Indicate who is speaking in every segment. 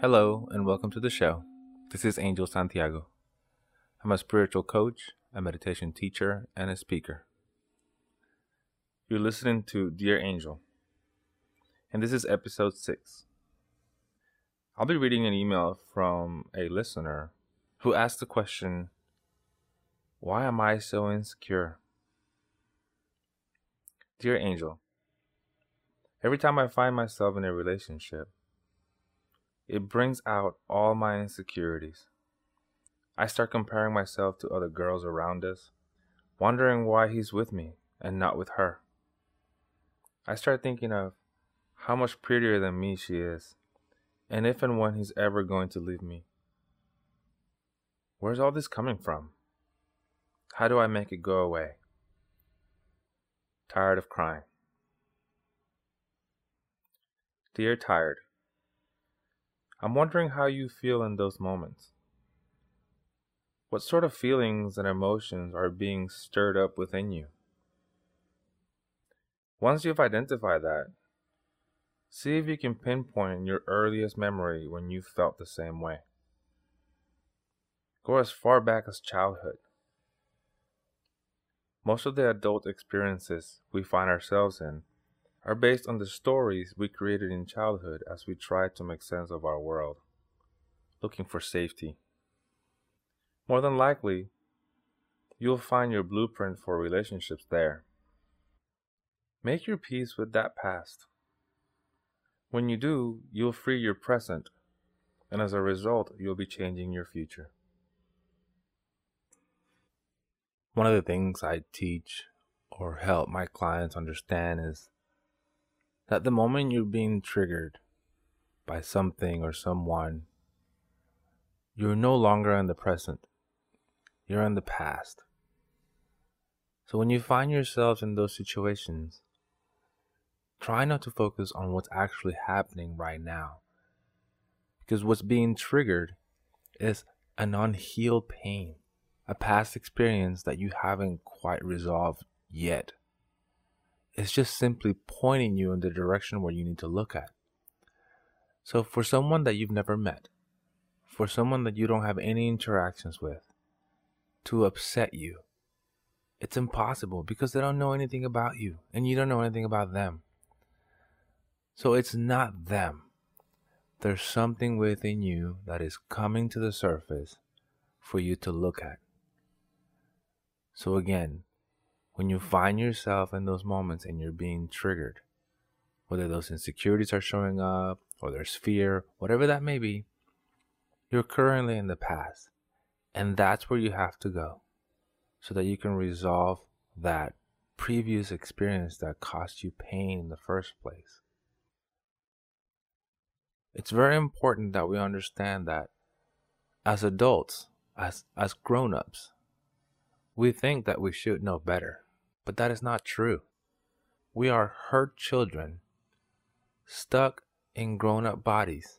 Speaker 1: Hello, and welcome to the show. This is Angel Santiago. I'm a spiritual coach, a meditation teacher, and a speaker. You're listening to Dear Angel, and this is episode 6. I'll be reading an email from a listener who asked the question Why am I so insecure? Dear Angel, every time I find myself in a relationship, it brings out all my insecurities. I start comparing myself to other girls around us, wondering why he's with me and not with her. I start thinking of how much prettier than me she is, and if and when he's ever going to leave me. Where's all this coming from? How do I make it go away? Tired of crying. Dear Tired, I'm wondering how you feel in those moments. What sort of feelings and emotions are being stirred up within you? Once you've identified that, see if you can pinpoint your earliest memory when you felt the same way. Go as far back as childhood. Most of the adult experiences we find ourselves in are based on the stories we created in childhood as we try to make sense of our world, looking for safety. More than likely, you'll find your blueprint for relationships there. Make your peace with that past. When you do, you'll free your present, and as a result, you'll be changing your future. One of the things I teach or help my clients understand is that the moment you're being triggered by something or someone, you're no longer in the present. You're in the past. So when you find yourself in those situations, try not to focus on what's actually happening right now. Because what's being triggered is an unhealed pain, a past experience that you haven't quite resolved yet. It's just simply pointing you in the direction where you need to look at. So, for someone that you've never met, for someone that you don't have any interactions with, to upset you, it's impossible because they don't know anything about you and you don't know anything about them. So, it's not them. There's something within you that is coming to the surface for you to look at. So, again, when you find yourself in those moments and you're being triggered, whether those insecurities are showing up or there's fear, whatever that may be, you're currently in the past. And that's where you have to go so that you can resolve that previous experience that caused you pain in the first place. It's very important that we understand that as adults, as, as grown ups, we think that we should know better. But that is not true. We are hurt children stuck in grown up bodies,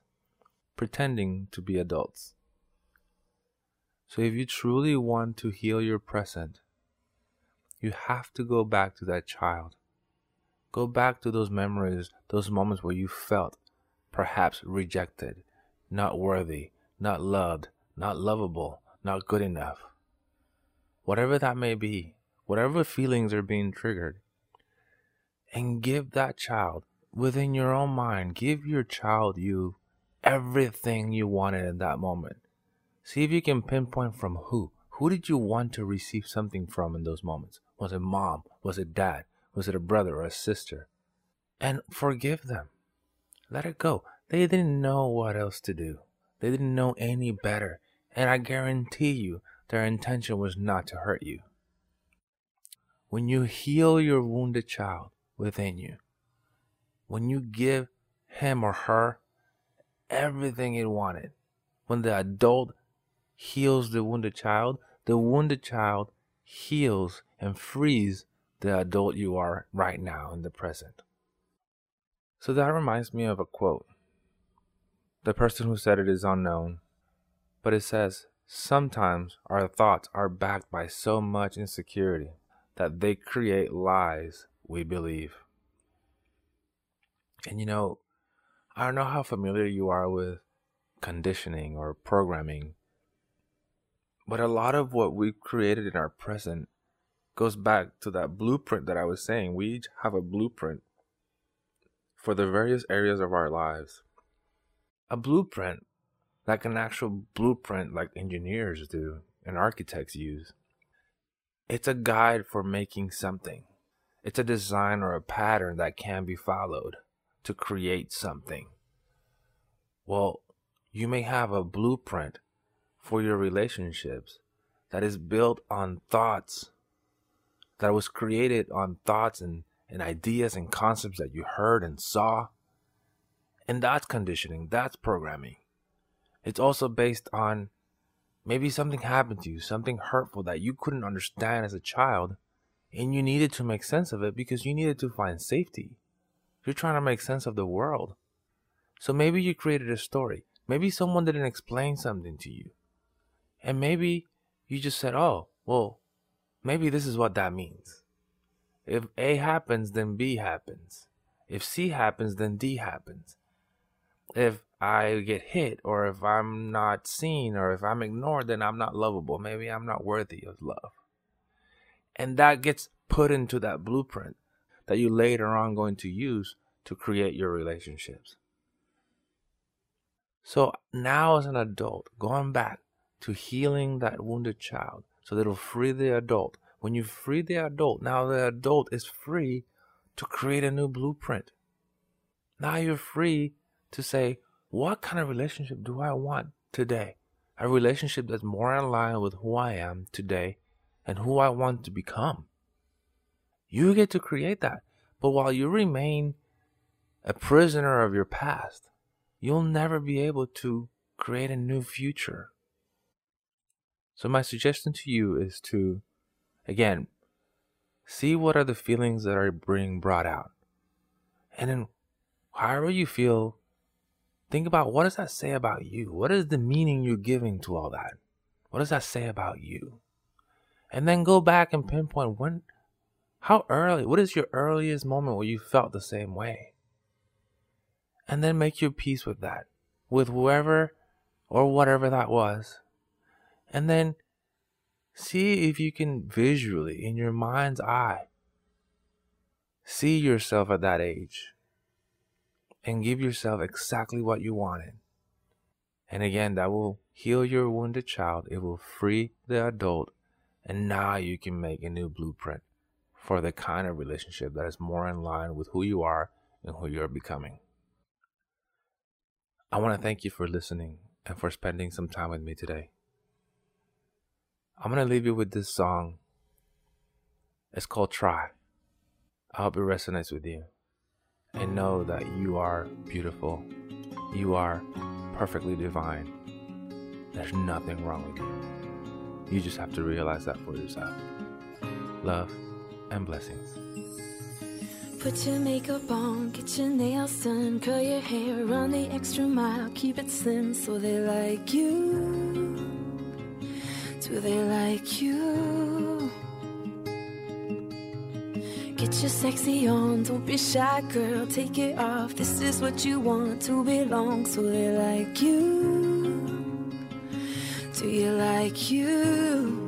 Speaker 1: pretending to be adults. So, if you truly want to heal your present, you have to go back to that child. Go back to those memories, those moments where you felt perhaps rejected, not worthy, not loved, not lovable, not good enough. Whatever that may be, whatever feelings are being triggered, and give that child within your own mind, give your child you everything you wanted in that moment. See if you can pinpoint from who. Who did you want to receive something from in those moments? Was it mom? Was it dad? Was it a brother or a sister? And forgive them. Let it go. They didn't know what else to do. They didn't know any better. And I guarantee you, their intention was not to hurt you. When you heal your wounded child within you, when you give him or her everything it wanted. When the adult heals the wounded child, the wounded child heals and frees the adult you are right now in the present. So that reminds me of a quote. The person who said it is unknown, but it says, Sometimes our thoughts are backed by so much insecurity that they create lies we believe. And you know, I don't know how familiar you are with conditioning or programming, but a lot of what we've created in our present goes back to that blueprint that I was saying. We each have a blueprint for the various areas of our lives. A blueprint, like an actual blueprint, like engineers do and architects use. It's a guide for making something. It's a design or a pattern that can be followed to create something. Well, you may have a blueprint for your relationships that is built on thoughts, that was created on thoughts and, and ideas and concepts that you heard and saw. And that's conditioning, that's programming. It's also based on maybe something happened to you, something hurtful that you couldn't understand as a child, and you needed to make sense of it because you needed to find safety. You're trying to make sense of the world. So maybe you created a story. Maybe someone didn't explain something to you. And maybe you just said, oh, well, maybe this is what that means. If A happens, then B happens. If C happens, then D happens. If I get hit, or if I'm not seen, or if I'm ignored, then I'm not lovable. Maybe I'm not worthy of love. And that gets put into that blueprint that you later on going to use to create your relationships. So now, as an adult, going back to healing that wounded child so that it'll free the adult. When you free the adult, now the adult is free to create a new blueprint. Now you're free to say, what kind of relationship do I want today? A relationship that's more in line with who I am today and who I want to become. You get to create that. But while you remain a prisoner of your past, you'll never be able to create a new future. So, my suggestion to you is to, again, see what are the feelings that are being brought out. And then, however you feel, think about what does that say about you? What is the meaning you're giving to all that? What does that say about you? And then go back and pinpoint when how early? What is your earliest moment where you felt the same way? And then make your peace with that, with whoever or whatever that was. And then see if you can visually, in your mind's eye, see yourself at that age and give yourself exactly what you wanted. And again, that will heal your wounded child, it will free the adult, and now you can make a new blueprint for the kind of relationship that is more in line with who you are and who you're becoming. I want to thank you for listening and for spending some time with me today. I'm going to leave you with this song. It's called Try. I hope it resonates with you. And know that you are beautiful. You are perfectly divine. There's nothing wrong with you. You just have to realize that for yourself. Love and blessings.
Speaker 2: Put your makeup on, get your nails done, curl your hair, run the extra mile, keep it slim so they like you. Do they like you? Get your sexy on, don't be shy, girl, take it off. This is what you want to belong, so they like you. Do you like you?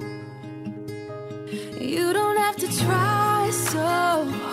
Speaker 2: You don't have to try so hard.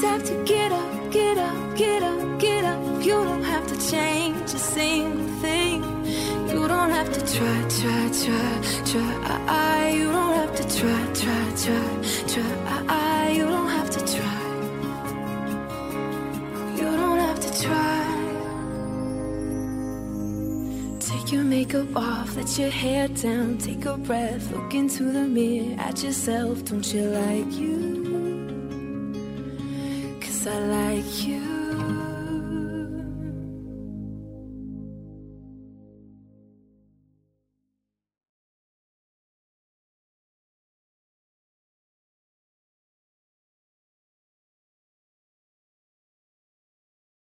Speaker 2: just have to get up, get up, get up, get up. You don't have to change a single thing. You don't have to try, try, try, try. i You don't have to try, try, try, try. You don't have to try. You don't have to try. Take your makeup off, let your hair down, take a breath, look into the mirror at yourself. Don't you like you? I like you.